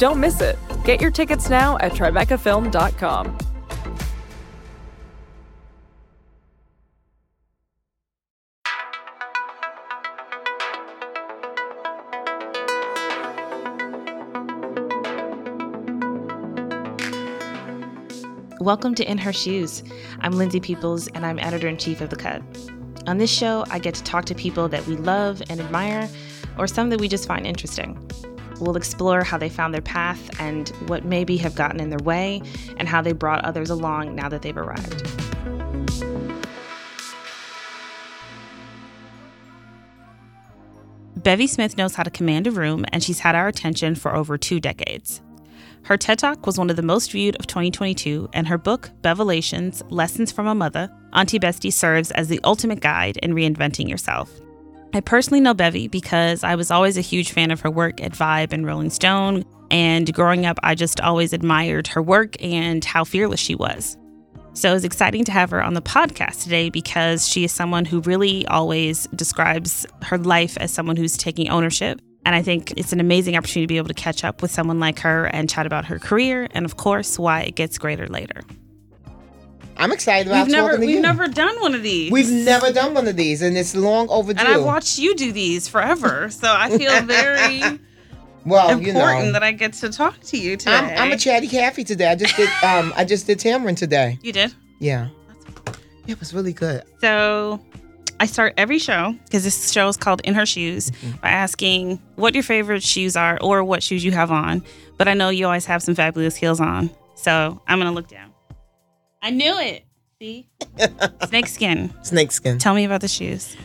Don't miss it. Get your tickets now at tribecafilm.com. Welcome to In Her Shoes. I'm Lindsay Peoples, and I'm editor in chief of The Cut. On this show, I get to talk to people that we love and admire, or some that we just find interesting. We'll explore how they found their path and what maybe have gotten in their way, and how they brought others along now that they've arrived. Bevy Smith knows how to command a room, and she's had our attention for over two decades. Her TED Talk was one of the most viewed of 2022, and her book, Bevelations Lessons from a Mutha, Auntie Bestie serves as the ultimate guide in reinventing yourself. I personally know Bevy because I was always a huge fan of her work at Vibe and Rolling Stone, and growing up, I just always admired her work and how fearless she was. So it was exciting to have her on the podcast today because she is someone who really always describes her life as someone who's taking ownership and I think it's an amazing opportunity to be able to catch up with someone like her and chat about her career and, of course, why it gets greater later. I'm excited about we've never, talking to We've you. never done one of these. We've never done one of these, and it's long overdue. And I've watched you do these forever, so I feel very well, important you know, that I get to talk to you today. I'm, I'm a chatty Cathy today. I just did um I just did Tamron today. You did? Yeah. Yeah, it was really good. So I start every show because this show is called In Her Shoes Mm-hmm. by asking what your favorite shoes are or what shoes you have on. But I know you always have some fabulous heels on, so I'm gonna look down. I knew it. See, snake skin. Snake skin. Tell me about the shoes.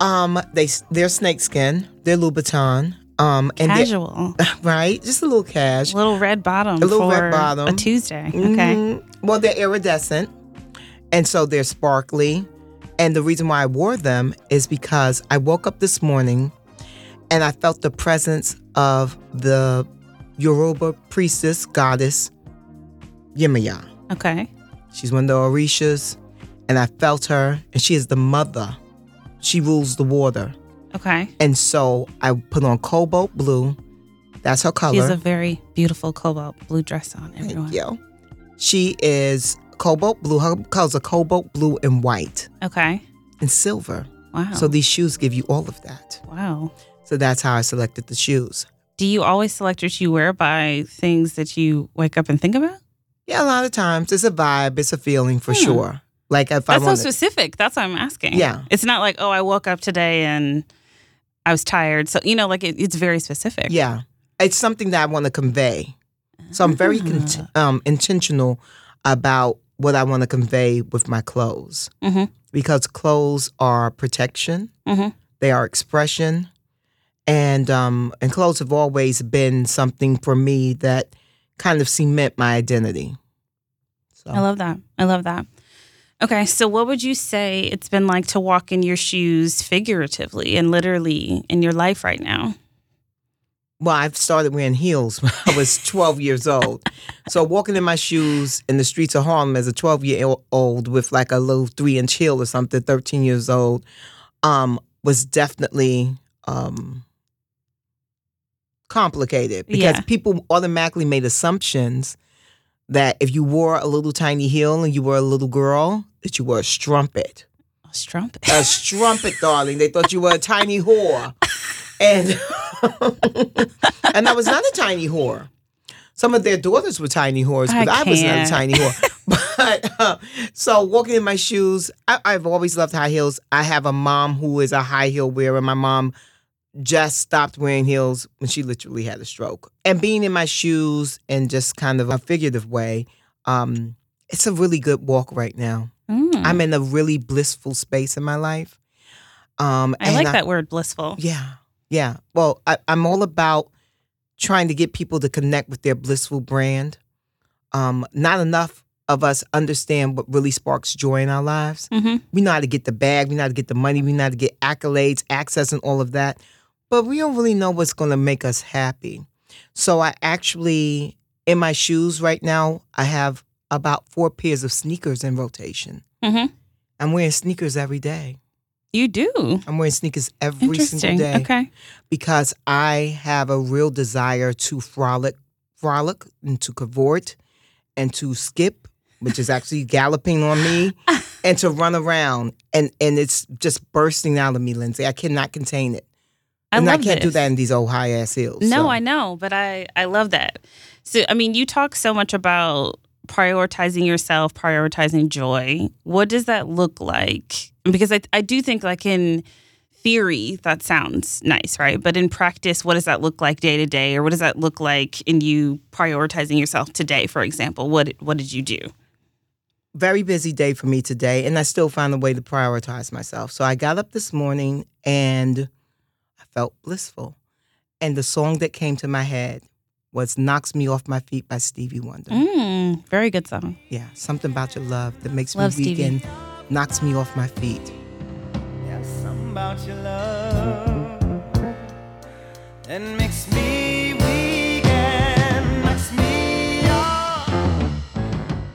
Um, they they're snake skin. They're Louboutin. Um, and they're- Casual, right? Just a little cash. little red bottom. A little red bottom. A Tuesday. Okay. Mhm. Well, they're iridescent, and so they're sparkly. And the reason why I wore them is because I woke up this morning, and I felt the presence of the Yoruba priestess goddess Yemaya. Okay. She's one of the Orishas, and I felt her, and she is the mother. She rules the water. Okay. And so I put on cobalt blue. That's her color. She has a very beautiful cobalt blue dress on. Everyone. Thank you. She is cobalt blue. Her colors are cobalt blue and white Okay. and silver. Wow. So these shoes give you all of that. wow. So that's how I selected the shoes. Do you always select what you wear by things that you wake up and think about? Yeah, a lot of times it's a vibe, it's a feeling for sure. Like if I Hmm. That's so specific. That's what I'm asking. Yeah. It's not like, oh, I woke up today and I was tired. So, you know, like it, it's very specific. yeah, it's something that I want to convey. So I'm very Ah. um, intentional about what I want to convey with my clothes Mhm. because clothes are protection, Mhm. they are expression, and um, and clothes have always been something for me that kind of cement my identity. So I love that. I love that. Okay. So, what would you say it's been like to walk in your shoes figuratively and literally in your life right now? Well, I've started wearing heels when I was 12 years old. So walking in my shoes in the streets of Harlem as a 12 year old with like a little three inch heel or something, 13 years old, um, was definitely um, complicated because Yeah. people automatically made assumptions that if you wore a little tiny heel and you were a little girl, that you were a strumpet. A strumpet. A strumpet, darling. They thought you were a tiny whore. And and I was not a tiny whore. Some of their daughters were tiny whores, but I, was not a tiny whore. but uh, so walking in my shoes, I, I've always loved high heels. I have a mom who is a high heel wearer. My mom just stopped wearing heels when she literally had a stroke. And being in my shoes in just kind of a figurative way, um, it's a really good walk right now. Mm. I'm in a really blissful space in my life. Um, I and like that word, blissful. Yeah, yeah. Well, I, I'm all about trying to get people to connect with their blissful brand. Um, not enough of us understand what really sparks joy in our lives. hmm We know how to get the bag, we know how to get the money, we know how to get accolades, access, and all of that. But we don't really know what's going to make us happy. So I actually, in my shoes right now, I have about four pairs of sneakers in rotation. hmm I'm wearing sneakers every day. You do. I'm wearing sneakers every single day Okay. because I have a real desire to frolic, frolic, and to cavort, and to skip, which is actually galloping on me, and to run around, and and it's just bursting out of me, Lindsay. I cannot contain it, I and I can't do that in these old high ass hills. No, so. I know, but I I love that. So I mean, you talk so much about prioritizing yourself, prioritizing joy. What does that look like? Because I I do think like in theory that sounds nice, right? But in practice, what does that look like day to day, or what does that look like in you prioritizing yourself today? For example, what what did you do? very busy day for me today, and I still found a way to prioritize myself. So I got up this morning and felt blissful. And the song that came to my head was Knocks Me Off My Feet by Stevie Wonder. Mm, very good song. Yeah, something about your love that makes Love me weak Stevie. and knocks me off my feet. Yeah, something about your love that makes me weak and knocks me off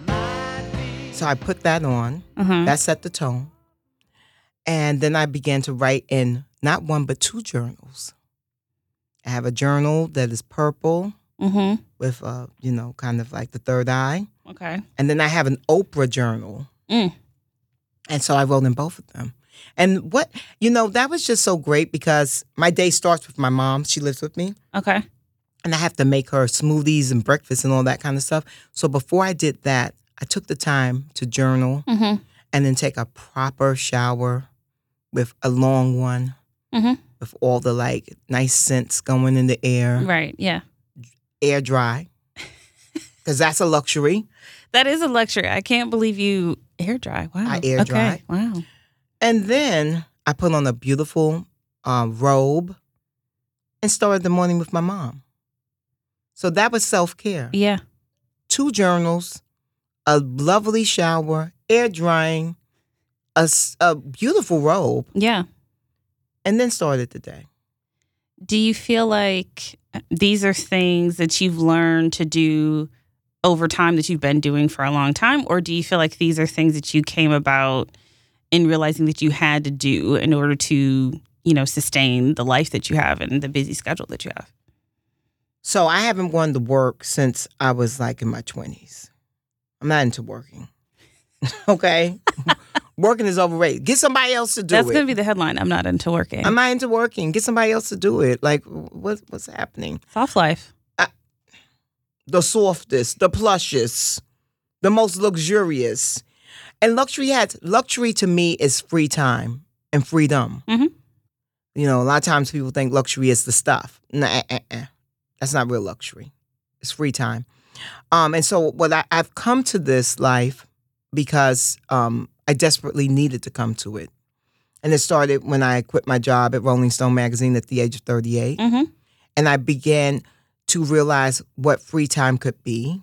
my feet. So I put that on. Uh-huh. That set the tone. And then I began to write in not one, but two journals. I have a journal that is purple Mm-hmm. with, uh, you know, kind of like the third eye. Okay. And then I have an Oprah journal. Mm. And so I wrote in both of them. And what, you know, that was just so great because my day starts with my mom. She lives with me. Okay. And I have to make her smoothies and breakfast and all that kind of stuff. So before I did that, I took the time to journal Mm-hmm. and then take a proper shower with a long one Mhm. with all the like nice scents going in the air, Right. Yeah. air dry. Because that's a luxury. That is a luxury. I can't believe you air dry. Wow. I air okay. dry. Wow. And then I put on a beautiful um, robe and started the morning with my mom. So that was self care. Yeah. Two journals, a lovely shower, air drying, a, a beautiful robe, Yeah. And then started the day. Do you feel like these are things that you've learned to do over time that you've been doing for a long time? Or do you feel like these are things that you came about in realizing that you had to do in order to, you know, sustain the life that you have and the busy schedule that you have? So I haven't gone to work since I was like in my 20s. I'm not into working. okay? Working is overrated. Get somebody else to do That's it. That's going to be the headline. I'm not into working. I'm not into working. Get somebody else to do it. Like, what, what's happening? Soft life. The softest, the plushest, the most luxurious. And luxury has luxury to me is free time and freedom. Mhm. You know, a lot of times people think luxury is the stuff. Nah, eh, eh, eh. that's not real luxury. It's free time. Um, and so, what I, I've come to this life because um, I desperately needed to come to it. And it started when I quit my job at Rolling Stone magazine at the age of 38 Mm-hmm. and I began to realize what free time could be.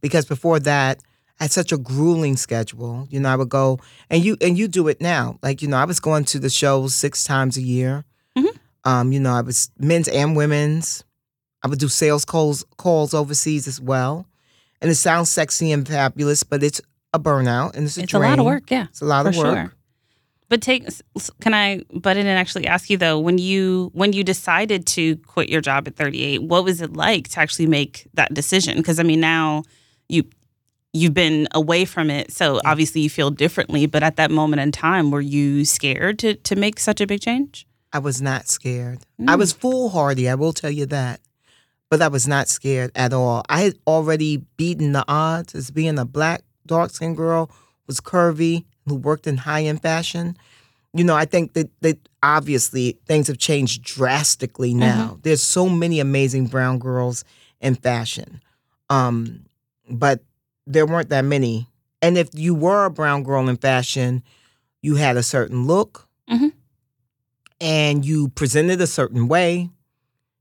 Because before that, I had such a grueling schedule. You know, I would go and you and you do it now. Like you know, I was going to the shows six times a year. Mhm. Um, you know, I was men's and women's. I would do sales calls calls overseas as well. And it sounds sexy and fabulous, but it's a burnout and it's a It's a lot of work. Yeah. It's a lot of work. sure. But take can I butt in and actually ask you though when you when you decided to quit your job at 38 what was it like to actually make that decision because I mean now you you've been away from it so obviously you feel differently but at that moment in time were you scared to to make such a big change? I was not scared. I Mm. was foolhardy, I will tell you that. but I was not scared at all. I had already beaten the odds as being a black, dark skinned girl, was curvy, who worked in high end fashion. You know, I think that, that obviously things have changed drastically now. There's so many amazing brown girls in fashion. Um, but there weren't that many. And if you were a brown girl in fashion, you had a certain look Mhm. and you presented a certain way.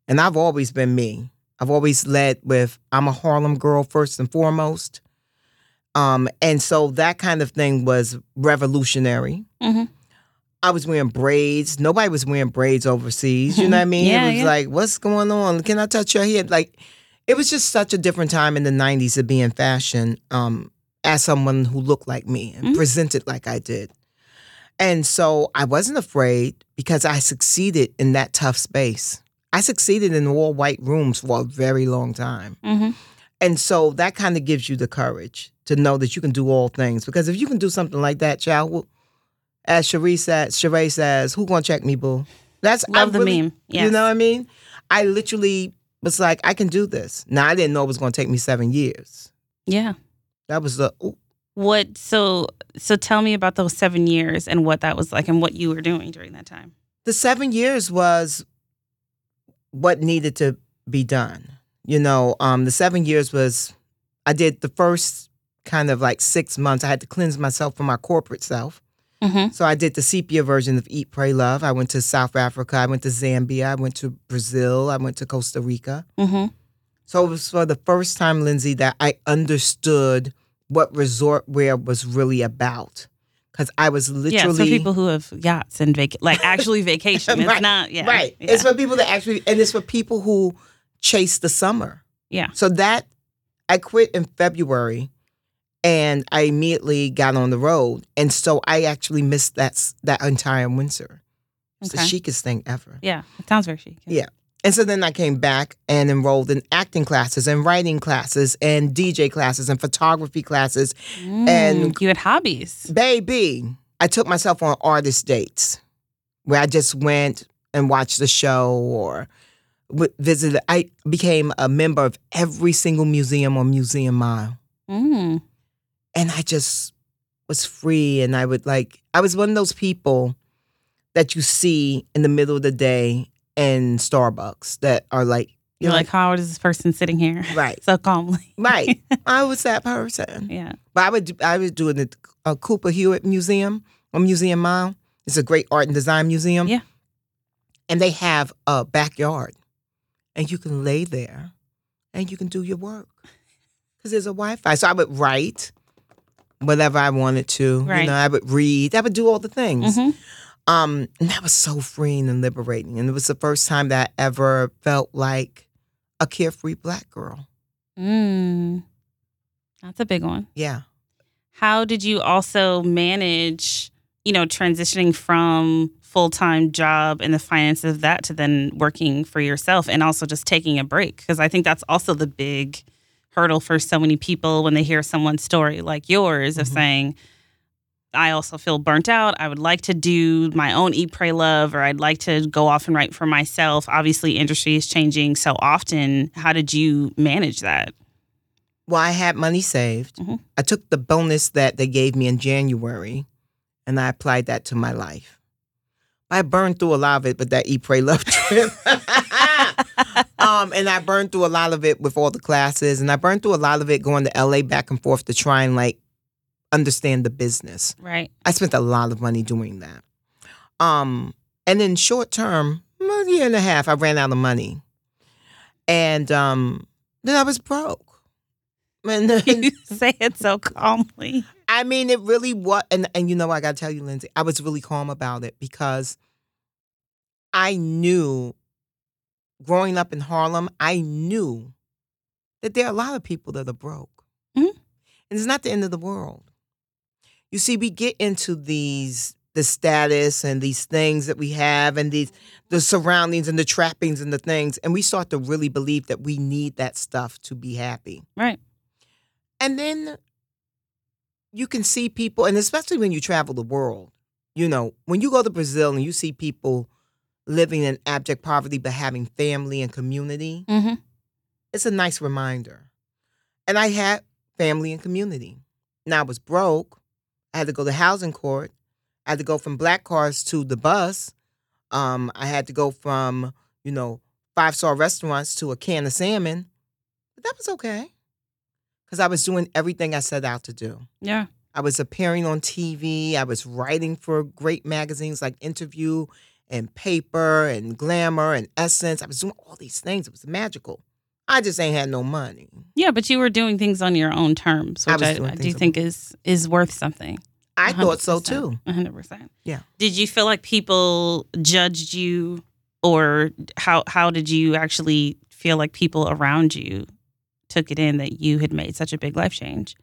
And I've always been me. I've always led with I'm a Harlem girl first and foremost. Um, and so that kind of thing was revolutionary. Mhm. I was wearing braids. Nobody was wearing braids overseas. You know what I mean? Yeah, it was yeah. like, what's going on? Can I touch your head? Like, it was just such a different time in the 90s to be in fashion um, as someone who looked like me and Mhm. presented like I did. And so I wasn't afraid because I succeeded in that tough space. I succeeded in all white rooms for a very long time. hmm And so that kind of gives you the courage to know that you can do all things. Because if you can do something like that, child, as Sheree said, Sheree says, who gonna check me, boo? That's I Love the really- meme. You know what I mean? I literally was like, I can do this. Now I didn't know it was gonna take me seven years. Yeah. That was the ooh, What so so tell me about those seven years and what that was like and what you were doing during that time. the seven years was what needed to be done. You know, um, the seven years was I did the first kind of like six months. I had to cleanse myself from my corporate self. Mm-hmm. So I did the sepia version of Eat, Pray, Love. I went to South Africa. I went to Zambia. I went to Brazil. I went to Costa Rica. Mm-hmm. So it was for the first time, Lindsay, that I understood what resort wear was really about. Because I was literally Yeah, for people who have yachts and vac like actually vacation. It's Right, not yeah. right. Yeah. It's for people that actually, and it's for people who chase the summer. Yeah. So that I quit in February, and I immediately got on the road, and so I actually missed that that entire winter. It's Okay. the chicest thing ever. yeah. It sounds very chic. Yeah. And so then I came back and enrolled in acting classes and writing classes and DJ classes and photography classes. Mm, And- you had hobbies. Baby, I took myself on artist dates where I just went and watched the show or visited. I became a member of every single museum on Museum Mile. Mm. And I just was free. And I would like, I was one of those people that you see in the middle of the day in Starbucks that are like, You're like, how is this person sitting here right, so calmly? right. I was that person. Yeah. But I would I was doing the uh, Cooper Hewitt Museum on Museum Mile. It's a great art and design museum. Yeah. And they have a backyard, and you can lay there, and you can do your work because there's a Wi-Fi. So I would write whatever I wanted to. Right. You know, I would read. I would do all the things. hmm Um, and that was so freeing and liberating. And it was the first time that I ever felt like a carefree black girl. Mm. That's a big one. Yeah. How did you also manage, you know, transitioning from full time job and the finances of that to then working for yourself and also just taking a break? Because I think that's also the big hurdle for so many people when they hear someone's story like yours of Mhm. saying, I also feel burnt out. I would like to do my own Eat, Pray, Love, or I'd like to go off and write for myself. Obviously, industry is changing so often. How did you manage that? Well, I had money saved. Mhm. I took the bonus that they gave me in January and I applied that to my life. I burned through a lot of it but that Eat, Pray, Love trip. um, and I burned through a lot of it with all the classes. And I burned through a lot of it going to LA back and forth to try and like understand the business. Right. I spent a lot of money doing that. Um, and in short term, a year and a half, I ran out of money. And um, then I was broke. And then, you say it so calmly. I mean, it really was. And, and you know, I got to tell you, Lindsay, I was really calm about it because I knew growing up in Harlem, I knew that there are a lot of people that are broke. Mhm. And it's not the end of the world. You see, we get into these the status and these things that we have and these the surroundings and the trappings and the things and we start to really believe that we need that stuff to be happy. Right. And then you can see people, and especially when you travel the world, you know, when you go to Brazil and you see people living in abject poverty but having family and community, Mm-hmm. it's a nice reminder. And I had family and community. Now I was broke. I had to go to housing court. I had to go from black cars to the bus. Um, I had to go from, you know, five star restaurants to a can of salmon. But that was okay. Because I was doing everything I set out to do. Yeah. I was appearing on TV. I was writing for great magazines like Interview and Paper and Glamour and Essence. I was doing all these things. It was magical. I just ain't had no money. Yeah, but you were doing things on your own terms, I which I, doing I do think is is worth something. I thought so 100%. too. 100%. Yeah. Did you feel like people judged you or how how did you actually feel like people around you took it in that you had made such a big life change?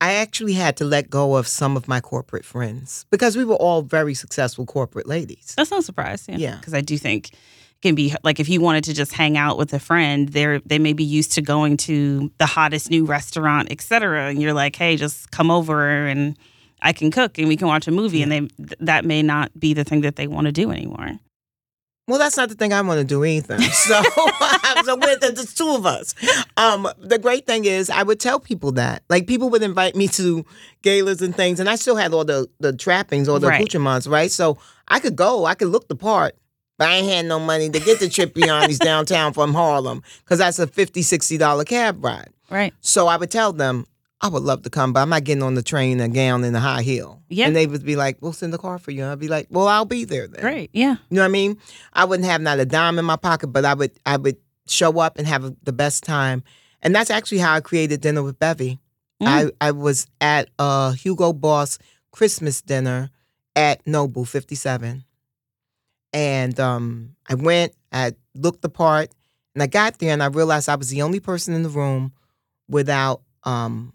I actually had to let go of some of my corporate friends because we were all very successful corporate ladies. That's no surprise. Yeah. Yeah. Because I do think it can be like if you wanted to just hang out with a friend, they're they may be used to going to the hottest new restaurant, et cetera. And you're like, hey, just come over and I can cook and we can watch a movie. And they th- that may not be the thing that they want to do anymore. Well, that's not the thing I want to do either. So, so with the, two of us. Um, the great thing is, I would tell people that. Like, people would invite me to galas and things, and I still had all the the trappings, all the Right. accoutrements, right? So I could go, I could look the part, but I ain't had no money to get the Cipriani's downtown from Harlem because that's a $50, $60 cab ride. Right. So I would tell them, I would love to come, but I'm not getting on the train, a gown, and a high heel. Yeah. And they would be like, we'll send the car for you. And I'd be like, well, I'll be there then. Great. Yeah. You know what I mean? I wouldn't have not a dime in my pocket, but I would I would show up and have the best time. And that's actually how I created Dinner with Bevy. Mm. I, I was at a Hugo Boss Christmas dinner at Nobu 57. And um, I went, I looked the part, and I got there and I realized I was the only person in the room without um,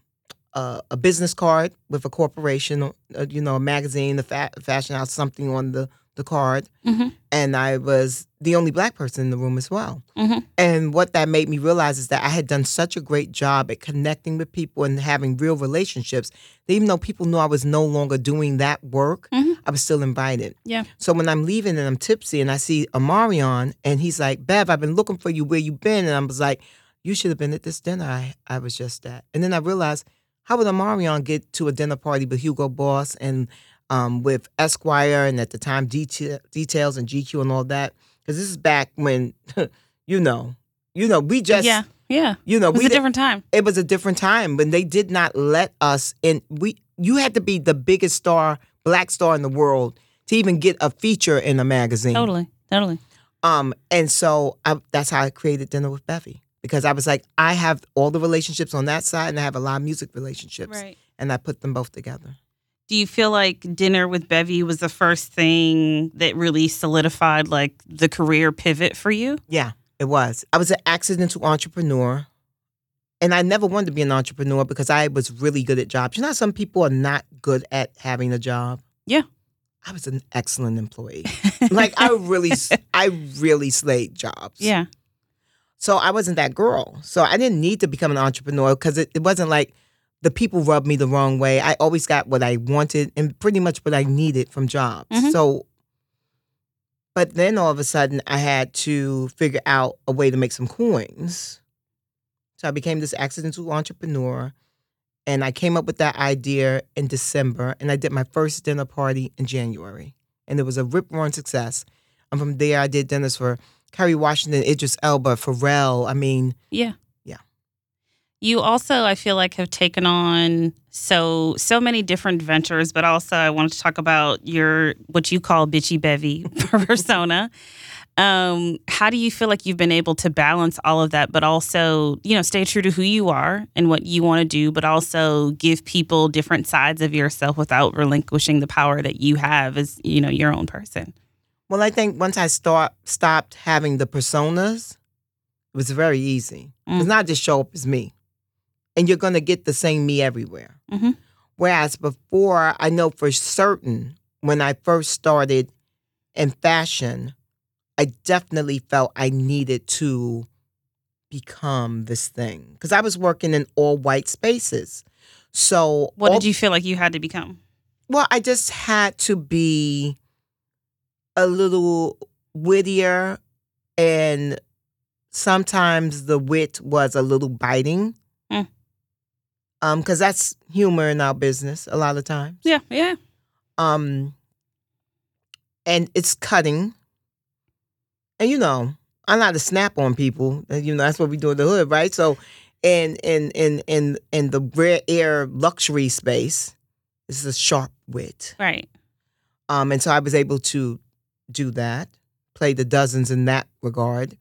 a, a business card with a corporation, uh, you know, a magazine, a fa- fashion house, something on the, the card. Mhm. And I was the only black person in the room as well. Mhm. And what that made me realize is that I had done such a great job at connecting with people and having real relationships that even though people knew I was no longer doing that work, Mhm. I was still invited. Yeah. So when I'm leaving and I'm tipsy and I see Amarion and he's like, Bev, I've been looking for you. Where you been? And I was like, you should have been at this dinner I, I was just at. And then I realized, how would Amarion get to a dinner party with Hugo Boss and um, with Esquire and at the time Detail, Details and GQ and all that? Because this is back when, you know, you know, we just, yeah. Yeah. you know, It was we a different time. it was a different time when they did not let us in. We you had to be the biggest star, black star in the world to even get a feature in a magazine. Totally. Totally. Um, and so I, that's how I created Dinner with Bevy because I was like, I have all the relationships on that side, and I have a lot of music relationships, Right. and I put them both together. Do you feel like dinner with Bevy was the first thing that really solidified like the career pivot for you? Yeah, it was. I was an accidental entrepreneur. And I never wanted to be an entrepreneur because I was really good at jobs. You know, how some people are not good at having a job. Yeah. I was an excellent employee. like I really, I really slayed jobs. Yeah. So I wasn't that girl. So I didn't need to become an entrepreneur because it, it wasn't like the people rubbed me the wrong way. I always got what I wanted and pretty much what I needed from jobs. Mhm. So, but then all of a sudden I had to figure out a way to make some coins. So I became this accidental entrepreneur and I came up with that idea in December and I did my first dinner party in January. And it was a rip roaring success. And from there I did dinners for Kerry Washington, Idris Elba, Pharrell. I mean, Yeah. Yeah. You also, I feel like, have taken on so so many different ventures, but also I wanted to talk about your what you call bitchy bevy persona. Um, how do you feel like you've been able to balance all of that, but also, you know, stay true to who you are and what you want to do, but also give people different sides of yourself without relinquishing the power that you have as, you know, your own person? Well, I think once I start stopped having the personas, it was very easy. Mm. now I just show up as me. And you're gonna get the same me everywhere. Mhm. Whereas before, I know for certain when I first started in fashion, I definitely felt I needed to become this thing. Because I was working in all white spaces. So What all- did you feel like you had to become? Well, I just had to be a little wittier and sometimes the wit was a little biting. Mm. Um, because that's humor in our business a lot of times. Yeah, yeah. Um, and it's cutting. And you know, I'm not a snap on people. and, You know, that's what we do in the hood, right? So, in in in in in the rare air luxury space, this is a sharp wit. Right. Um, and so I was able to do that, play the dozens in that regard.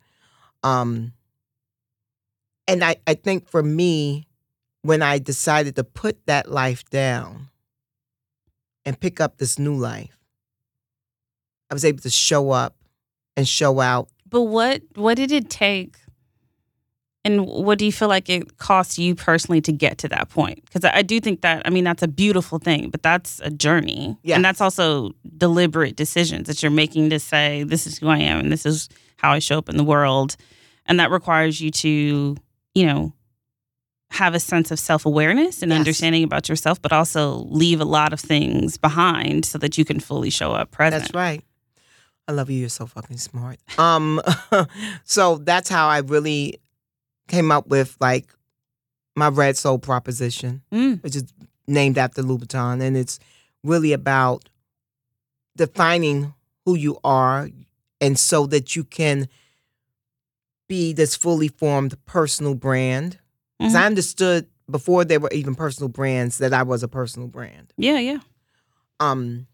Um, and I, I think for me, when I decided to put that life down and pick up this new life, I was able to show up and show out. But what what did it take and what do you feel like it costs you personally to get to that point? Because I do think that, I mean, that's a beautiful thing, but that's a journey. And that's also deliberate decisions that you're making to say, this is who I am and this is how I show up in the world. And that requires you to, you know, have a sense of self awareness and Yes. understanding about yourself, but also leave a lot of things behind so that you can fully show up present. That's right. I love you. You're so fucking smart. Um, so that's how I really came up with like my red sole proposition. Mm, which is named after Louboutin, and it's really about defining who you are, and so that you can be this fully formed personal brand. Because I Mhm. understood before there were even personal brands that I was a personal brand. yeah, yeah. Um,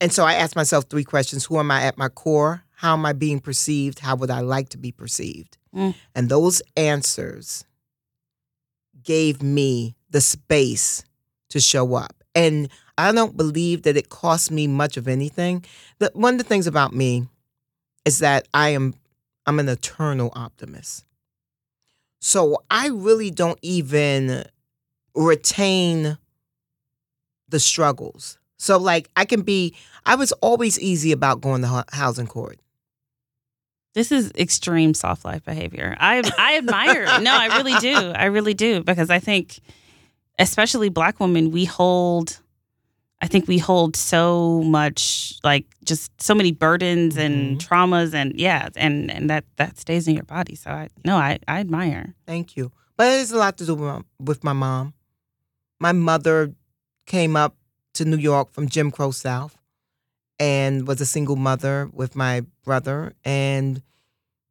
and so I asked myself three questions: Who am I at my core? How am I being perceived? How would I like to be perceived? Mm. And those answers gave me the space to show up. And I don't believe that it cost me much of anything. The, one of the things about me is that I am I'm an eternal optimist. So I really don't even retain the struggles. So like I can be I was always easy about going to housing court. This is extreme soft life behavior. I I admire. it. no, I really do. I really do because I think, especially Black women, we hold. I think we hold so much, like just so many burdens and mm-hmm. traumas, and yeah, and and that that stays in your body. So I no, I I admire. Thank you. But it has a lot to do with my, with my mom. My mother came up to New York from Jim Crow South and was a single mother with my brother. And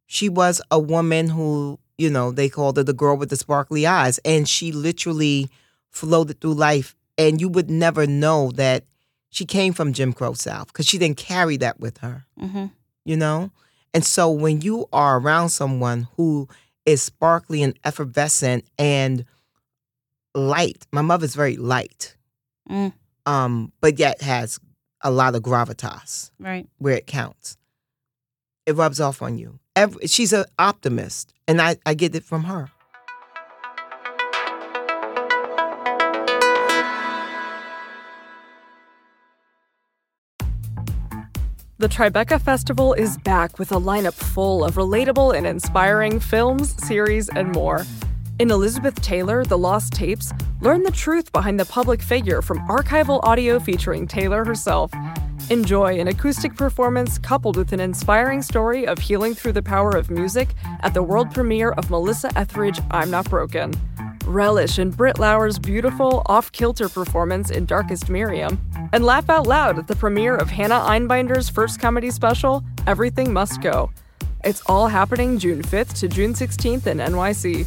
she was a woman who, you know, they called her the girl with the sparkly eyes. And she literally floated through life. And you would never know that she came from Jim Crow South because she didn't carry that with her hmm you know? And so when you are around someone who is sparkly and effervescent and light, my mother's very light, Mm. Um, but yet has a lot of gravitas Right. where it counts. It rubs off on you. Every, she's an optimist, and I, I get it from her. The Tribeca Festival is back with a lineup full of relatable and inspiring films, series, and more. In Elizabeth Taylor, The Lost Tapes, learn the truth behind the public figure from archival audio featuring Taylor herself. Enjoy an acoustic performance coupled with an inspiring story of healing through the power of music at the world premiere of Melissa Etheridge I'm Not Broken. Relish in Britt Lower's beautiful, off kilter performance in Darkest Miriam, and laugh out loud at the premiere of Hannah Einbinder's first comedy special, Everything Must Go. It's all happening June 5th to June 16th in NYC.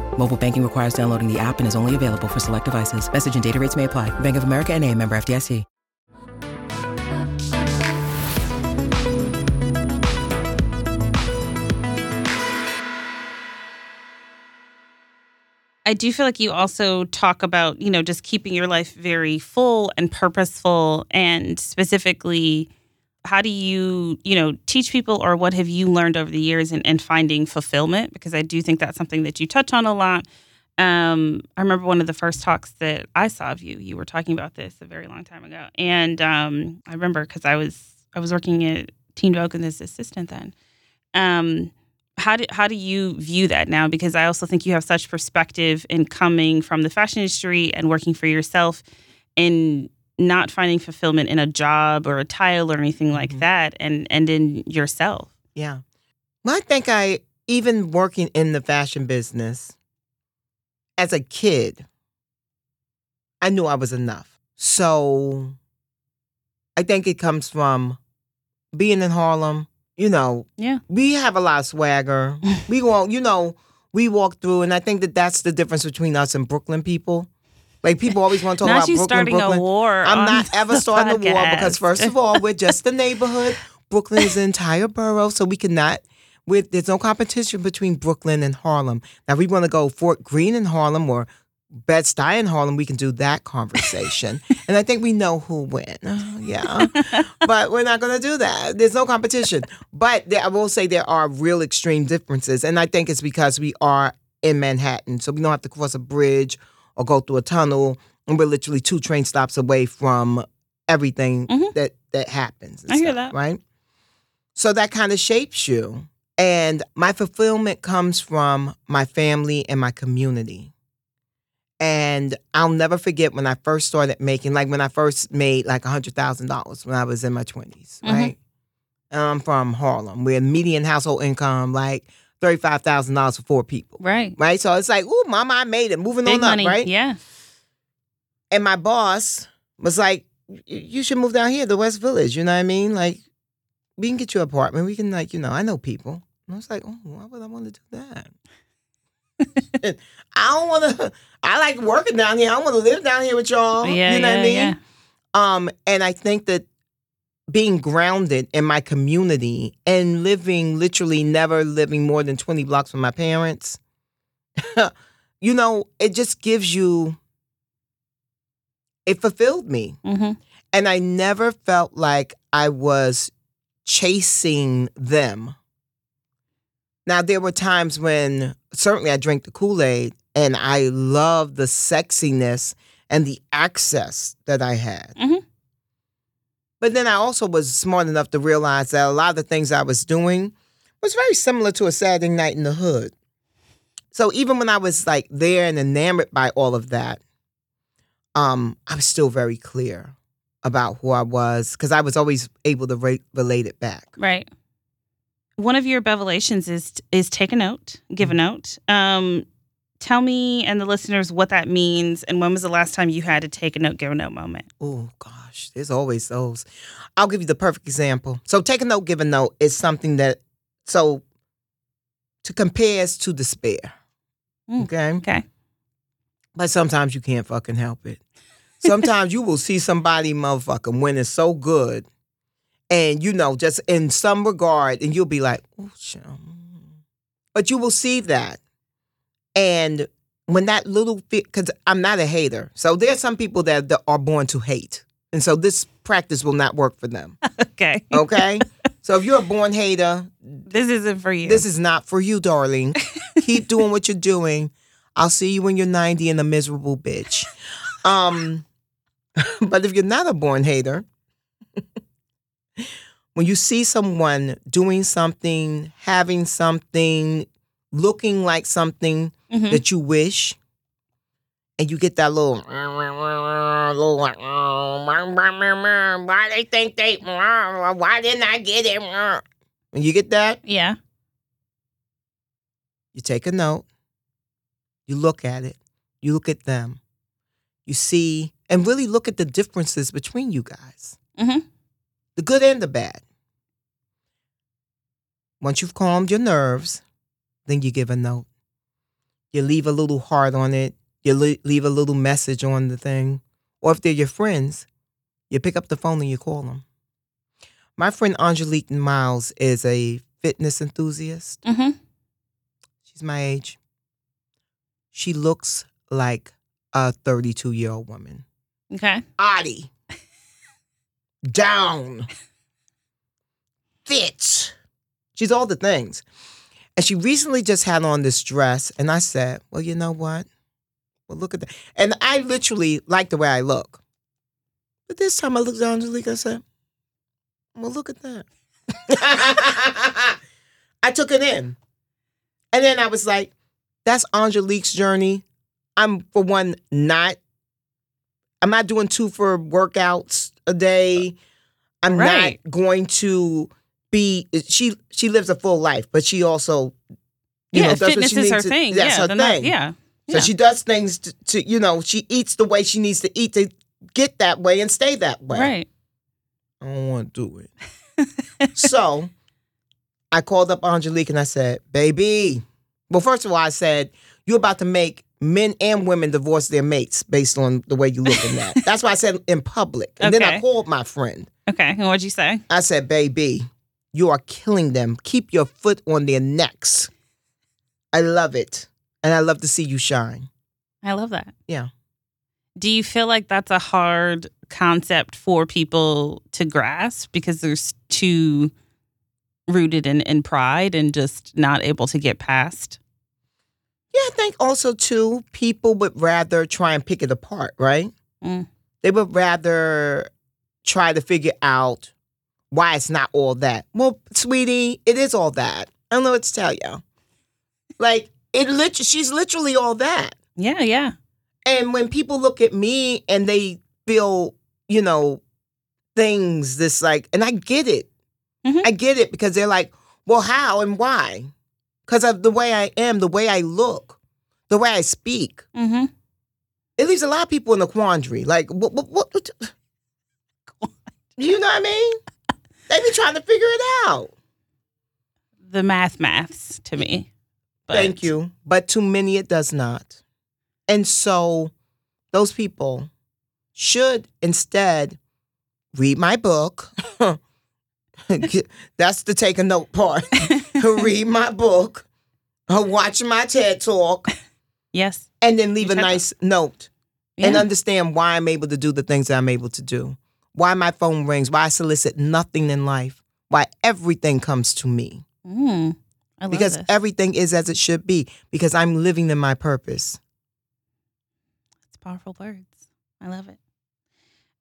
Mobile banking requires downloading the app and is only available for select devices. Message and data rates may apply. Bank of America and a member FDIC. I do feel like you also talk about, you know, just keeping your life very full and purposeful and specifically how do you you know teach people or what have you learned over the years in, in finding fulfillment? Because i do think that's something that you touch on a lot. Um, i remember one of the first talks that i saw of you you were talking about this a very long time ago. And um, i remember because i was i was working at teen vogue as assistant then. Um, how do, how do you view that now? Because i also think you have such perspective in coming from the fashion industry and working for yourself and not finding fulfillment in a job or a title or anything like Mhm. that and and in yourself Yeah. Well, I think I, even working in the fashion business, as a kid, I knew I was enough. So I think it comes from being in Harlem. You know, Yeah. we have a lot of swagger. we go, you know, we walk through, and I think that that's the difference between us and Brooklyn people. Like people always want to talk about Brooklyn, starting Brooklyn. a war I'm not ever starting a war because first of all, we're just the neighborhood. Brooklyn is an entire borough, so we cannot. With there's no competition between Brooklyn and Harlem. Now, we want to go Fort Greene in Harlem or Bed Stuy in Harlem, we can do that conversation, and I think we know who win. Yeah, but we're not going to do that. There's no competition. But there, I will say there are real extreme differences, and I think it's because we are in Manhattan, so we don't have to cross a bridge or go through a tunnel, and we're literally two train stops away from everything Mhm. that that happens. I hear that. right? So that kind of shapes you, and my fulfillment comes from my family and my community. And I'll never forget when I first started making, like when I first made like $100,000 when I was in my 20s, Mhm. right? And I'm from Harlem, where median household income, like $35,000 for four people, right right? So it's like, ooh, mama, I made it, moving big on money up, right? yeah And my boss was like, you should move down here to West Village, you know what I mean? Like, we can get you an apartment. We can, like, you know, I know people. And I was like, oh, why would I want to do that? I don't want to. I like working down here. I want to live down here with y'all. yeah you know yeah, what I mean? yeah. Um, and I think that being grounded in my community and living literally never living more than 20 blocks from my parents, you know, it just gives you, it fulfilled me. Mhm. And I never felt like I was chasing them. Now, there were times when certainly I drank the Kool Aid and I loved the sexiness and the access that I had. Mhm. But then I also was smart enough to realize that a lot of the things I was doing was very similar to a Saturday night in the hood. So even when I was like there and enamored by all of that, um, I was still very clear about who I was because I was always able to re- relate it back. right one of your bevelations is is take a note give Mm-hmm. a note um tell me and the listeners what that means and when was the last time you had to take a note give a note moment Oh gosh, there's always those. I'll give you the perfect example. So take a note, give a note is something that so to compare is to despair. Mm. Okay. okay But sometimes you can't fucking help it. Sometimes you will see somebody motherfucking winning so good. And you know, just in some regard, and you'll be like, oh shit. mm." But you will see that. And when that little because I'm not a hater. So there's some people that, that are born to hate. And so this practice will not work for them. okay Okay? so if you're a born hater, this isn't for you this is not for you, darling. Keep doing what you're doing. I'll see you when you're 90 and a miserable bitch. Um, but if you're not a born hater, when you see someone doing something, having something, looking like something Mhm. that you wish, and you get that little, little like, why they think they, why didn't I get it? When you get that, yeah you take a note, you look at it, you look at them, you see, and really look at the differences between you guys Mhm. the good and the bad. Once you've calmed your nerves, then you give a note. You leave a little heart on it, you le- leave a little message on the thing. Or if they're your friends, you pick up the phone and you call them. My friend Angelique Miles is a fitness enthusiast. mm-hmm. She's my age. She looks like a 32 year old woman. okay Adi. Down. fit. She's all the things. And she recently just had on this dress, and I said, Well, you know what? Well, look at that. And I literally like the way I look. But this time I looked at Angelique, I said, Well, look at that. I took it in. And then I was like, That's Angelique's journey. I'm, for one, not, I'm not doing two for workouts a day. I'm Right. not going to be, she, she lives a full life, but she also, you yeah, know, does what fitness she is her to- thing. That's yeah, her then that- thing. yeah. So yeah. she does things to, to, you know, she eats the way she needs to eat to get that way and stay that way. Right. I don't want to do it. so I called up Angelique and I said, baby. Well, first of all, I said, you're about to make men and women divorce their mates based on the way you look in that. That's why I said in public. And then I called my friend. Okay. And what'd you say? I said, baby, you are killing them. Keep your foot on their necks. I love it. And I love to see you shine. I love that. Yeah. Do you feel like that's a hard concept for people to grasp because there's too rooted in, in pride and just not able to get past? Yeah, I think also too, people would rather try and pick it apart, right? Mm. They would rather try to figure out why it's not all that. Well, sweetie, it is all that. I don't know what to tell you. Like it lit- she's literally all that. Yeah, yeah. And when people look at me and they feel, you know, things this like, and I get it. Mhm. I get it because they're like, well, how and why? Because of the way I am, the way I look, the way I speak. Mm-hmm. It leaves a lot of people in a quandary. Like, what, what, what, what you know what I mean? They be trying to figure it out. The math maths to me. But Thank you. But to many, it does not. And so those people should instead read my book. That's the take a note part. read my book, uh, watch my TED talk, Yes. and then leave a Your TED Talk. nice note Yeah. and understand why I'm able to do the things that I'm able to do. Why my phone rings, why I solicit nothing in life, why everything comes to me. Mm, I love because this. everything is as it should be because I'm living in my purpose. It's powerful words. I love it.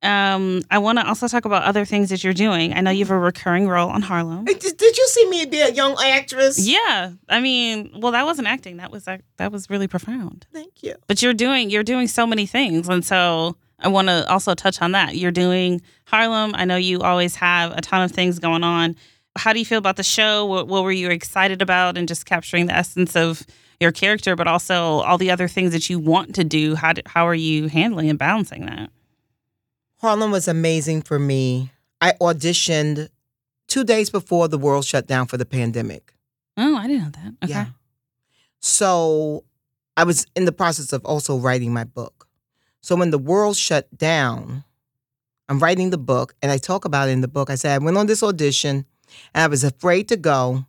Um, I want to also talk about other things that you're doing. I know you have a recurring role on Harlem. Did, did you see me be a young actress? Yeah, I mean, well, that wasn't acting. That was that was really profound. Thank you. But you're doing you're doing so many things, and so I want to also touch on that. You're doing Harlem. I know you always have a ton of things going on. How do you feel about the show? What, what were you excited about, and just capturing the essence of your character, but also all the other things that you want to do? How do, how are you handling and balancing that? Harlem was amazing for me. I auditioned two days before the world shut down for the pandemic. Oh, I didn't know that. Okay. Yeah. So I was in the process of also writing my book. So when the world shut down, I'm writing the book and I talk about it in the book. I said, I went on this audition and I was afraid to go.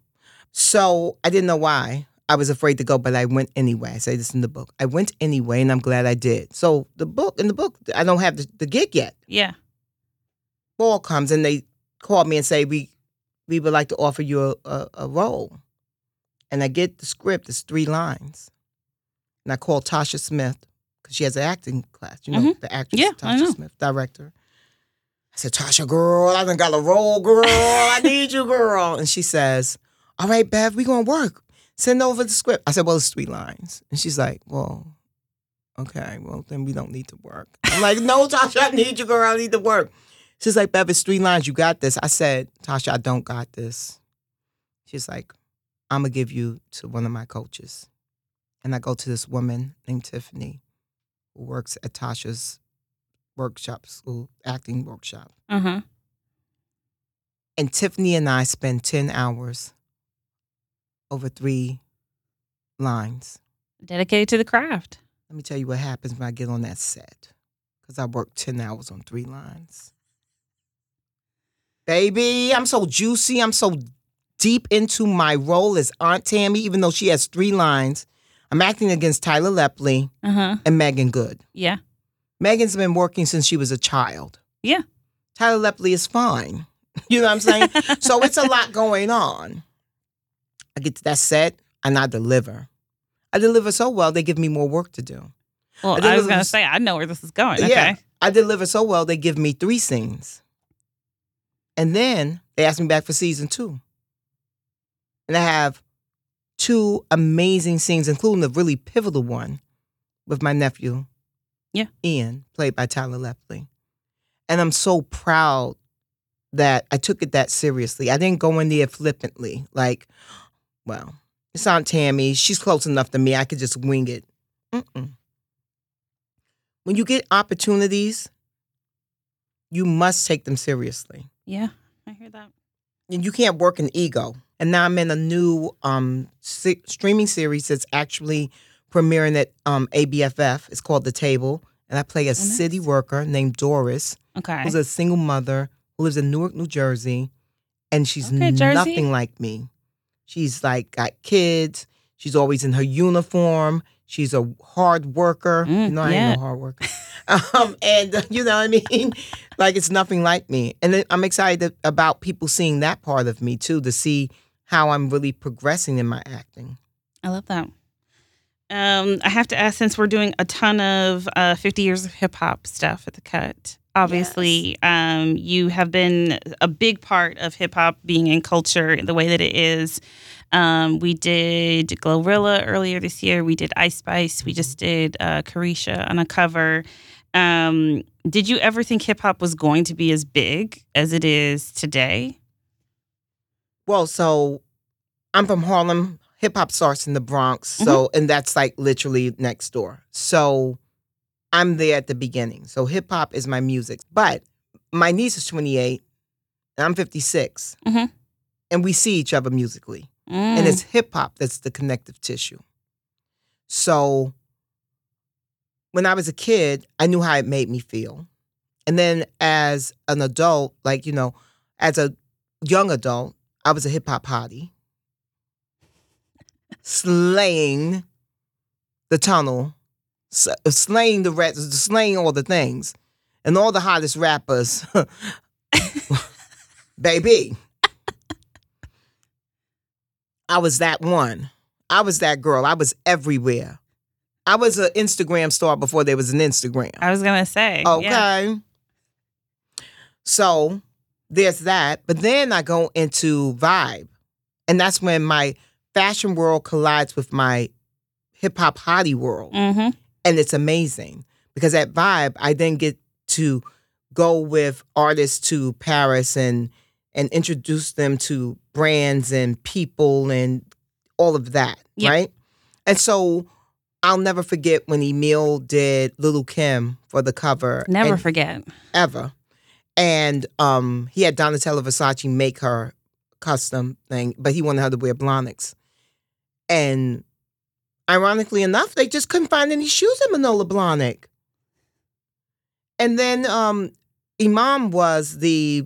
So I didn't know why I was afraid to go, but I went anyway. I say this in the book. I went anyway and I'm glad I did. So the book, in the book, I don't have the, the gig yet. Yeah. Fall comes and they call me and say, we, we would like to offer you a, a, a role. And I get the script, it's three lines. And I call Tasha Smith, she has an acting class, you know, the actress Mm-hmm. Yeah, Tasha. Smith, director. I said, Tasha, girl, I done got a role, girl. I need you, girl. And she says, All right, Bev, we gonna work. Send over the script. I said, Well, it's three lines. And she's like, Well, okay, well, then we don't need to work. I'm like, No, Tasha, I need you, girl. I need to work. She's like, Bev, it's three lines. You got this. I said, Tasha, I don't got this. She's like, I'm gonna give you to one of my coaches. And I go to this woman named Tiffany who works at Tasha's workshop school, acting workshop. Huh. And Tiffany and I spend 10 hours over three lines. Dedicated to the craft. Let me tell you what happens when I get on that set. Because I work 10 hours on three lines. Baby, I'm so juicy. I'm so deep into my role as Aunt Tammy, even though she has three lines. I'm acting against Tyler Lepley Uh huh. and Meagan Good. Yeah. Meagan's been working since she was a child. Yeah. Tyler Lepley is fine. You know what I'm saying? so it's a lot going on. I get to that set and I deliver. I deliver so well, they give me more work to do. Well, I I, was going to say, I know where this is going. Yeah. Okay. I deliver so well, they give me three scenes. And then they ask me back for season two. And I have two amazing scenes, including the really pivotal one with my nephew, Yeah. Ian, played by Tyler Lepley. And I'm so proud that I took it that seriously. I didn't go in there flippantly, like, well, it's Aunt Tammy. She's close enough to me. I could just wing it. Mm-mm. When you get opportunities, you must take them seriously. Yeah, I hear that. And you can't work an ego. And now I'm in a new um, se- streaming series that's actually premiering at um, ABFF. It's called The Table. And I play a nice. city worker named Doris, Okay. who's a single mother who lives in Newark, New Jersey. And she's Okay, Jersey. nothing like me. She's like got kids. She's always in her uniform. She's a hard worker. Mm, you know, I yeah. ain't no hard worker. um, and uh, you know what I mean? like it's nothing like me. And I'm excited about people seeing that part of me too, to see how I'm really progressing in my acting. I love that. Um, I have to ask since we're doing a ton of uh, 50 years of hip hop stuff at the cut. Obviously, um, you have been a big part of hip hop being in culture the way that it is. Um, we did Glorilla earlier this year. We did Ice Spice. We just did uh, Carisha on a cover. Um, did you ever think hip hop was going to be as big as it is today? Well, so I'm from Harlem. Hip hop starts in the Bronx. So, and that's like literally next door. So I'm there at the beginning. So hip hop is my music. But my niece is 28 and I'm 56. Mhm. And we see each other musically. Mm. And it's hip hop that's the connective tissue. So when I was a kid, I knew how it made me feel. And then as an adult, like, you know, as a young adult, I was a hip hop hottie, slaying the tunnel, slaying the rest, slaying all the things, and all the hottest rappers. Baby, I was that one. I was that girl. I was everywhere. I was an Instagram star before there was an Instagram. I was gonna say, Okay. yeah. So there's that. But then I go into Vibe. And that's when my fashion world collides with my hip hop hottie world. Mm-hmm. And it's amazing because at Vibe, I then get to go with artists to Paris and and introduce them to brands and people and all of that, Yep. right? And so I'll never forget when Emil did Lil' Kim for the cover. Never forget. ever. And um, he had Donatella Versace make her custom thing, but he wanted her to wear Blahniks. And ironically enough, they just couldn't find any shoes in Manolo Blahnik. And then um, Iman was the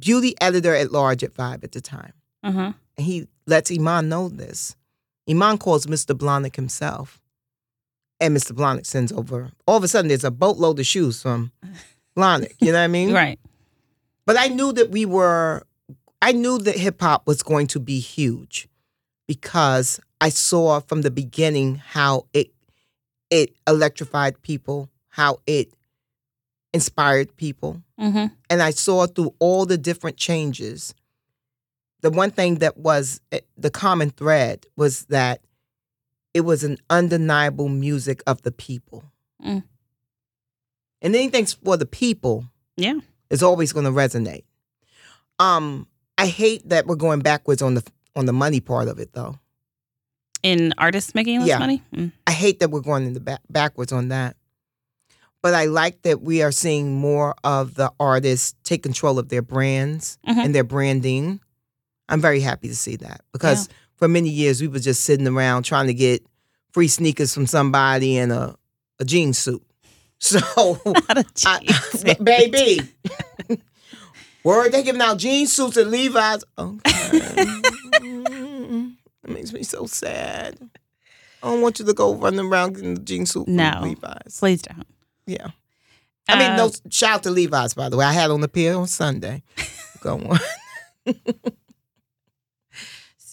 beauty editor at large at Vibe at the time. Uh-huh. And he lets Iman know this. Iman calls Mr. Blahnik himself. And Mr. Blahnik sends over, all of a sudden, there's a boatload of shoes from Blahnik. You know what I mean? Right. But I knew that we were, I knew that hip hop was going to be huge because I saw from the beginning how it it electrified people, how it inspired people Mm-hmm. and I saw through all the different changes. The one thing that was eh, the common thread was that it was an undeniable music of the people. Mm. And anything for the people Yeah. is always going to resonate. Um, I hate that we're going backwards on the on the money part of it, though. In artists making less Yeah. money? Mm. I hate that we're going in the back, backwards on that. But I like that we are seeing more of the artists take control of their brands Mhm. and their branding. I'm very happy to see that because for many years we were just sitting around trying to get free sneakers from somebody and a, a jean suit. So, I, baby, word they giving out jean suits at Levi's. Okay, it makes me so sad. I don't want you to go running around in the jean suit No. Levi's. Please don't. Yeah. I mean, Uh, no shout out to Levi's, by the way. I had on the pier on Sunday. Go on.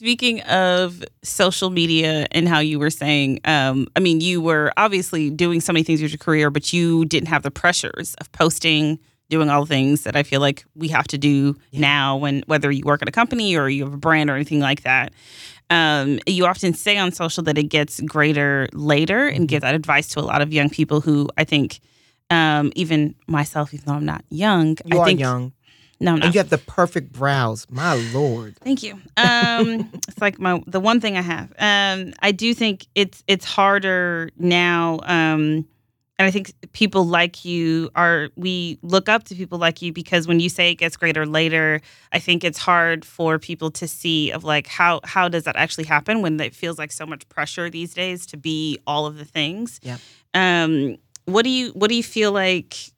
Speaking of social media and how you were saying, um, I mean, you were obviously doing so many things with your career, but you didn't have the pressures of posting, doing all the things that I feel like we have to do now when whether you work at a company or you have a brand or anything like that. Um, you often say on social that it gets greater later and give that advice to a lot of young people who I think, um, even myself, even though I'm not young, You I are think young. No, no, And you have the perfect brows. My lord. Thank you. Um, it's like my the one thing I have. Um, I do think it's it's harder now, um, and I think people like you are. We look up to people like you because when you say it gets greater later, I think it's hard for people to see of like how how does that actually happen when it feels like so much pressure these days to be all of the things. Yeah. Um, what do you what do you feel like?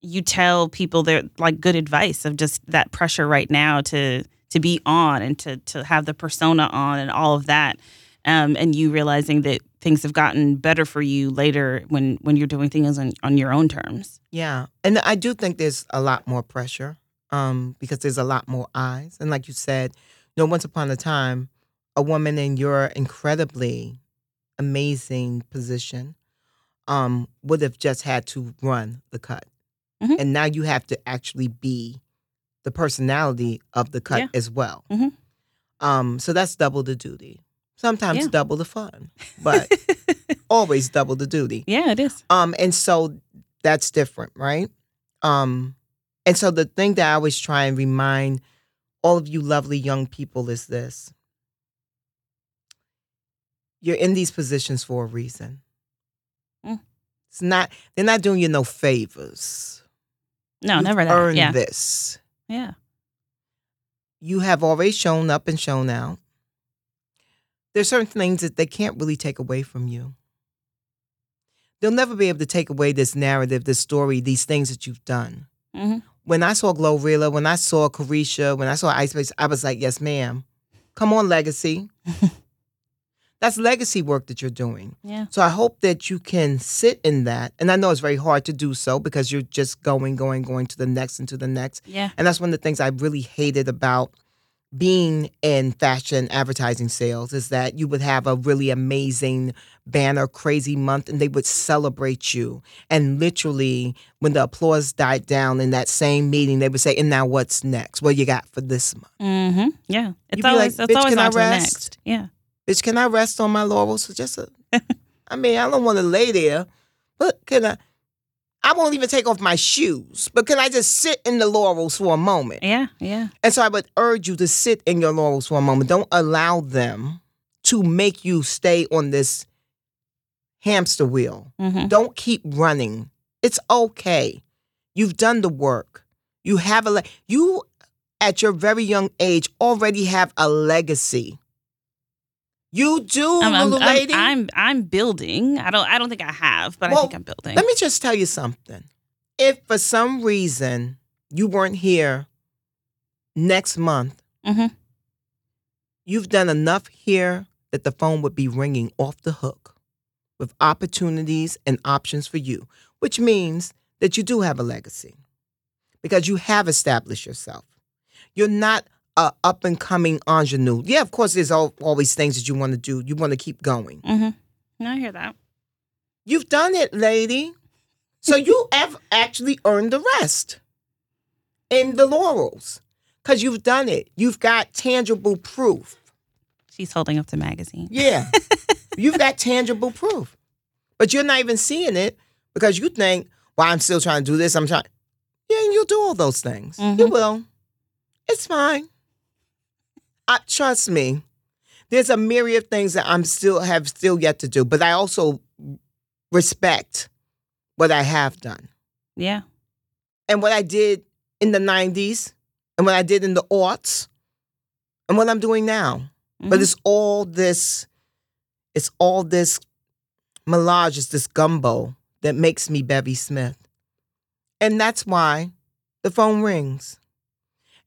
You tell people they're like good advice of just that pressure right now to to be on and to to have the persona on and all of that um, and you realizing that things have gotten better for you later when when you're doing things on, on your own terms Yeah. And I do think there's a lot more pressure um, because there's a lot more eyes. And like you said, you know, once upon a time, a woman in your incredibly amazing position um, would have just had to run the cut. Mhm. And now you have to actually be the personality of the cut Yeah. as well. Mhm. Um, so that's double the duty. Sometimes Yeah. double the fun, but always double the duty. yeah it is Um, and so that's different, right? Um, and so the thing that I always try and remind all of you lovely young people is this. You're in these positions for a reason. Mm. It's not they're not doing you no favors. No You've never that earned yeah this. yeah You have already shown up and shown out. There's certain things that they can't really take away from you. They'll never be able to take away this narrative, this story, these things that you've done. Mhm. When I saw Glorilla, when I saw Carisha, when I saw Ice Spice, I was like, yes, ma'am. Come on, legacy. That's legacy work that you're doing. yeah So I hope that you can sit in that. And I know it's very hard to do so because you're just going, going, going to the next and to the next. yeah And that's one of the things I really hated about being in fashion advertising sales is that you would have a really amazing banner crazy month and they would celebrate you. And literally when the applause died down in that same meeting, they would say, and now what's next? What you got for this month? mm-hmm. yeah it's be like, always it's always on to the next yeah Bitch, can I rest on my laurels for just a I mean, I don't want to lay there, but can I I won't even take off my shoes, but can I just sit in the laurels for a moment? yeah yeah And so I would urge you to sit in your laurels for a moment. Don't allow them to make you stay on this hamster wheel. mm-hmm. Don't keep running. It's okay. You've done the work. You have a le- you at your very young age already have a legacy. You do, I'm, I'm, little I'm, lady. I'm I'm building i don't i don't think i have but i think i'm building Let me just tell you something. If for some reason you weren't here next month, Mhm. you've done enough here that the phone would be ringing off the hook with opportunities and options for you, which means that you do have a legacy because you have established yourself. You're not up and coming ingenue. Yeah, of course, there's all, always things that you want to do. You want to keep going. mm-hmm. i hear that You've done it, lady. So you have actually earned the rest in the laurels because you've done it. You've got tangible proof. she's holding up the magazine Yeah. you've got tangible proof. But you're not even seeing it because you think, well, I'm still trying to do this. I'm trying. Yeah, and you'll do all those things. You Mhm. will. It's fine. I, trust me. There's a myriad of things that I'm still have still yet to do, but I also respect what I have done yeah and what I did in the 90s and what I did in the aughts and what I'm doing now. But Mhm. it's all this, it's all this melange, it's this gumbo that makes me Bevy Smith. And that's why the phone rings.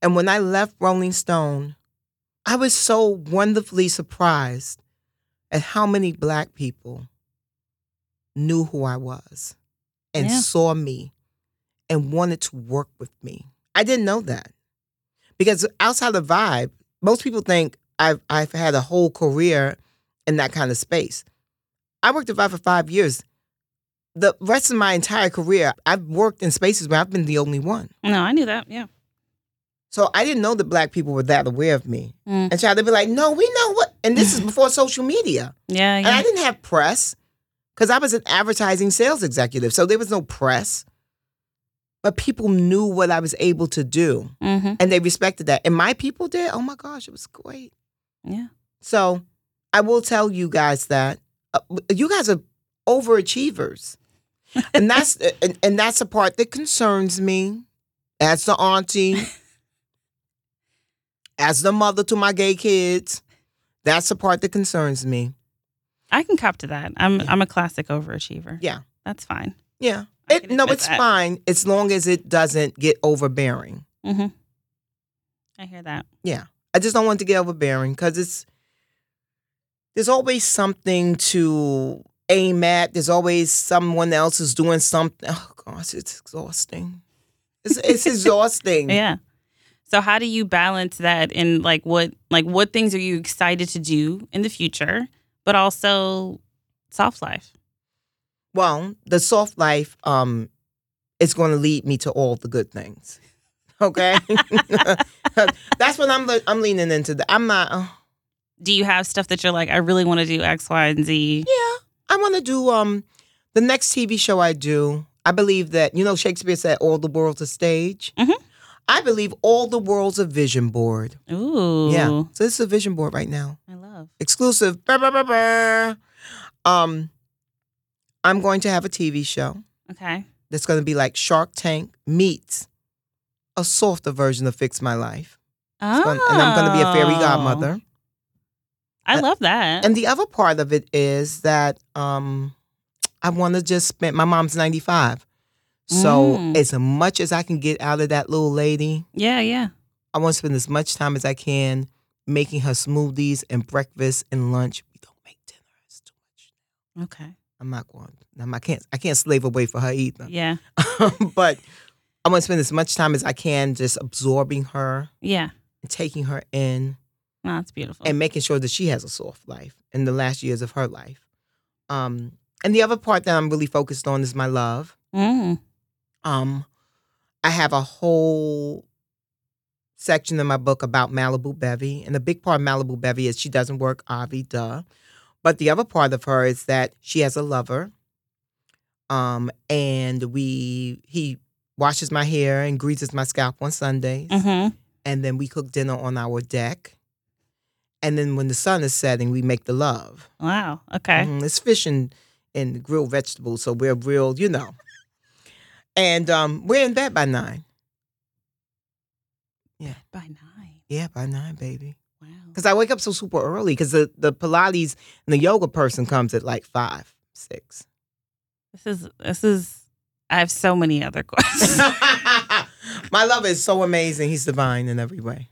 And when I left Rolling Stone, I was so wonderfully surprised at how many black people knew who I was and Yeah. saw me and wanted to work with me. I didn't know that. because outside the vibe, most people think I've I've had a whole career in that kind of space. I worked at Vibe for five years. The rest of my entire career, I've worked in spaces where I've been the only one. No, I knew that. Yeah. So I didn't know that black people were that aware of me. Mm. And so they'd be like, no, we know what. And this is before social media. Yeah. And I didn't have press because I was an advertising sales executive. So there was no press. But people knew what I was able to do hmm and they respected that. And my people did. Oh my gosh, it was great. Yeah. So I will tell you guys that uh, you guys are overachievers. and that's and, and that's the part that concerns me as the auntie, as the mother to my gay kids. That's the part that concerns me. I can cop to that. I'm Yeah. I'm a classic overachiever. Yeah. That's fine. Yeah. It, no, it's that. fine as long as it doesn't get overbearing. hmm I hear that. Yeah. I just don't want to get overbearing because it's there's always something to aim at. There's always someone else is doing something. Oh gosh, it's exhausting. It's it's exhausting. Yeah. So how do you balance that in like what like what things are you excited to do in the future, but also soft life? Well, the soft life um is going to lead me to all the good things. Okay, that's what I'm le- I'm leaning into. The, I'm not. Uh, Do you have stuff that you're like, I really want to do X, Y, and Z? Yeah, I want to do um the next TV show I do. I believe that you know Shakespeare said all the world's a stage. Mhm. I believe all the world's a vision board. Ooh. Yeah, so this is a vision board right now, I love. exclusive. Brr, brr, brr. Um, I'm going to have a TV show Okay. that's going to be like Shark Tank meets a softer version of Fix My Life, Oh. gonna- and I'm going to be a fairy godmother. I love that. And the other part of it is that um, I want to just spend. My mom's ninety five, so Mm. as much as I can get out of that little lady, yeah, yeah. I want to spend as much time as I can making her smoothies and breakfast and lunch. We don't make dinner; it's too much. Okay. I'm not going. I'm, I can't. I can't slave away for her either. Yeah. but I want to spend as much time as I can just absorbing her Yeah. and taking her in No, that's beautiful. and making sure that she has a soft life in the last years of her life. Um, and the other part that I'm really focused on is my love. mm. Um, I have a whole section in my book about Malibu Bevy, and the big part of Malibu Bevy is she doesn't work, Avi, duh. But the other part of her is that she has a lover. Um, and we he washes my hair and greases my scalp on Sundays Mm-hmm. and then we cook dinner on our deck. And then when the sun is setting, we make the love. Wow. Okay. Mhm, It's fish and, and grilled vegetables, so we're real, you know. And um, we're in bed by nine. Yeah. By nine. Yeah, by nine, baby. Wow. Because I wake up so super early because the, the Pilates and the yoga person comes at like five, six. This is this is. I have so many other questions. My lover is so amazing. He's divine in every way.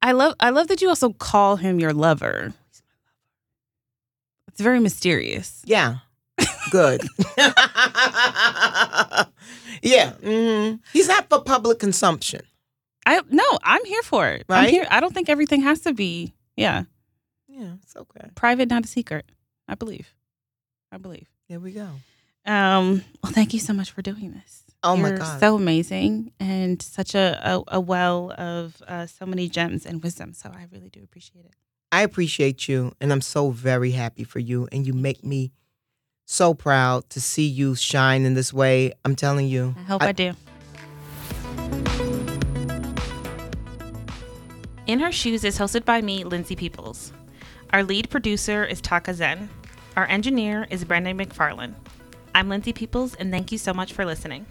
I love I love that you also call him your lover. It's very mysterious. Yeah. Good. yeah. hmm He's not for public consumption. I no, I'm here for it. I'm Right? here. I don't think everything has to be yeah Yeah, it's okay. private, not a secret. I believe. I believe. There we go. Um. Well, thank you so much for doing this. Oh my You're God. so amazing and such a a, a well of uh, so many gems and wisdom. So I really do appreciate it. I appreciate you and I'm so very happy for you. And you make me so proud to see you shine in this way. I'm telling you. I hope I, do. In Her Shoes is hosted by me, Lindsay Peoples. Our lead producer is Taka Zen. Our engineer is Brandon McFarlane. I'm Lindsay Peoples, and thank you so much for listening.